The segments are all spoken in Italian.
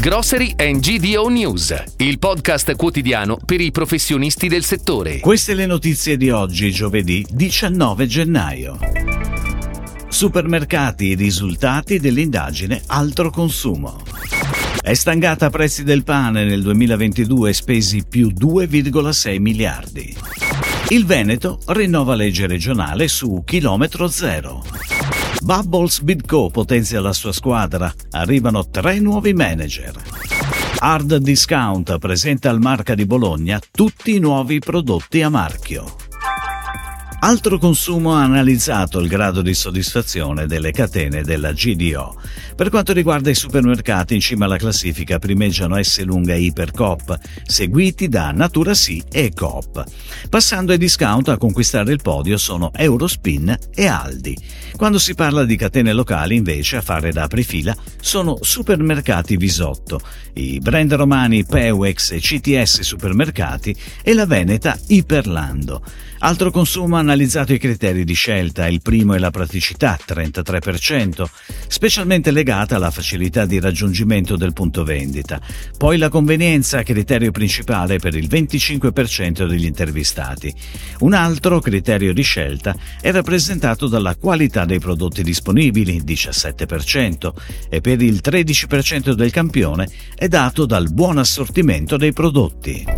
Grocery and GDO News, il podcast quotidiano per i professionisti del settore. Queste le notizie di oggi, giovedì 19 gennaio. Supermercati, i risultati dell'indagine altro consumo. È stangata prezzi del pane nel 2022 spesi più 2,6 miliardi. Il Veneto rinnova legge regionale su chilometro zero. Bubbles Bidco potenzia la sua squadra, arrivano tre nuovi manager. Hard Discount presenta al Marca di Bologna tutti i nuovi prodotti a marchio. Altro consumo ha analizzato il grado di soddisfazione delle catene della GDO. Per quanto riguarda i supermercati, in cima alla classifica primeggiano S lunga Ipercoop, seguiti da Natura Sì e Coop. Passando ai discount a conquistare il podio sono Eurospin e Aldi. Quando si parla di catene locali, invece, a fare da aprifila sono Supermercati Visotto, i brand romani Pewex e CTS Supermercati e la Veneta Iperlando. Altro consumo analizzato i criteri di scelta, il primo è la praticità, 33%, specialmente legata alla facilità di raggiungimento del punto vendita, poi la convenienza, criterio principale per il 25% degli intervistati. Un altro criterio di scelta è rappresentato dalla qualità dei prodotti disponibili, 17%, e per il 13% del campione è dato dal buon assortimento dei prodotti.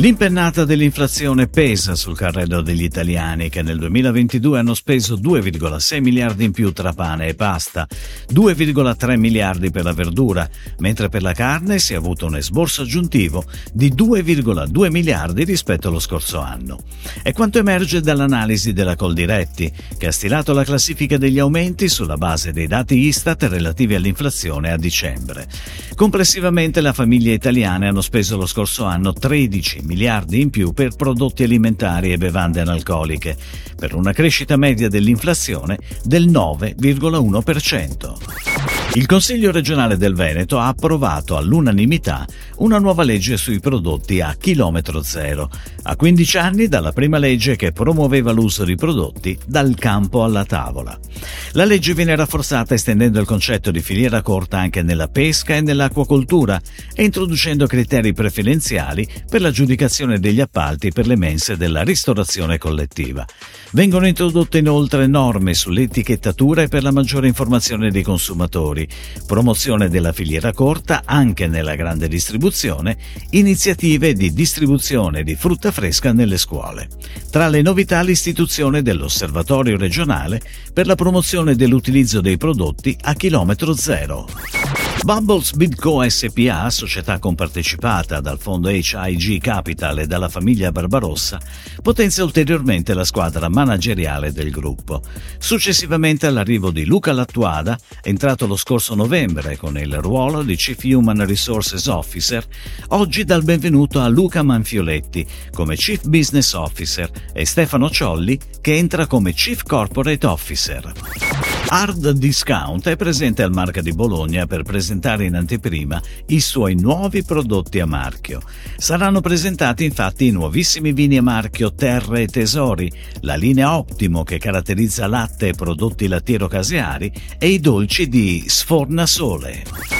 L'impennata dell'inflazione pesa sul carrello degli italiani che nel 2022 hanno speso 2,6 miliardi in più tra pane e pasta, 2,3 miliardi per la verdura, mentre per la carne si è avuto un esborso aggiuntivo di 2,2 miliardi rispetto allo scorso anno. È quanto emerge dall'analisi della Coldiretti, che ha stilato la classifica degli aumenti sulla base dei dati Istat relativi all'inflazione a dicembre. Complessivamente le famiglie italiane hanno speso lo scorso anno 13 miliardi in più per prodotti alimentari e bevande analcoliche, per una crescita media dell'inflazione del 9,1%. Il Consiglio regionale del Veneto ha approvato all'unanimità una nuova legge sui prodotti a chilometro zero, a 15 anni dalla prima legge che promuoveva l'uso di prodotti dal campo alla tavola. La legge viene rafforzata estendendo il concetto di filiera corta anche nella pesca e nell'acquacoltura e introducendo criteri preferenziali per l'aggiudicazione degli appalti per le mense della ristorazione collettiva. Vengono introdotte inoltre norme sull'etichettatura e per la maggiore informazione dei consumatori, promozione della filiera corta anche nella grande distribuzione, iniziative di distribuzione di frutta fresca nelle scuole. Tra le novità l'istituzione dell'Osservatorio regionale per la promozione dell'utilizzo dei prodotti a chilometro zero. Bubbles Bidco SPA, società compartecipata dal fondo HIG Capital e dalla famiglia Barbarossa, potenzia ulteriormente la squadra manageriale del gruppo. Successivamente all'arrivo di Luca Lattuada, entrato lo scorso novembre con il ruolo di Chief Human Resources Officer, oggi dà il benvenuto a Luca Manfioletti come Chief Business Officer e Stefano Ciolli che entra come Chief Corporate Officer. Hard Discount è presente al Marca di Bologna per presentare in anteprima i suoi nuovi prodotti a marchio. Saranno presentati infatti i nuovissimi vini a marchio Terre e Tesori, la linea Ottimo che caratterizza latte e prodotti lattiero-caseari e i dolci di Sforna Sole.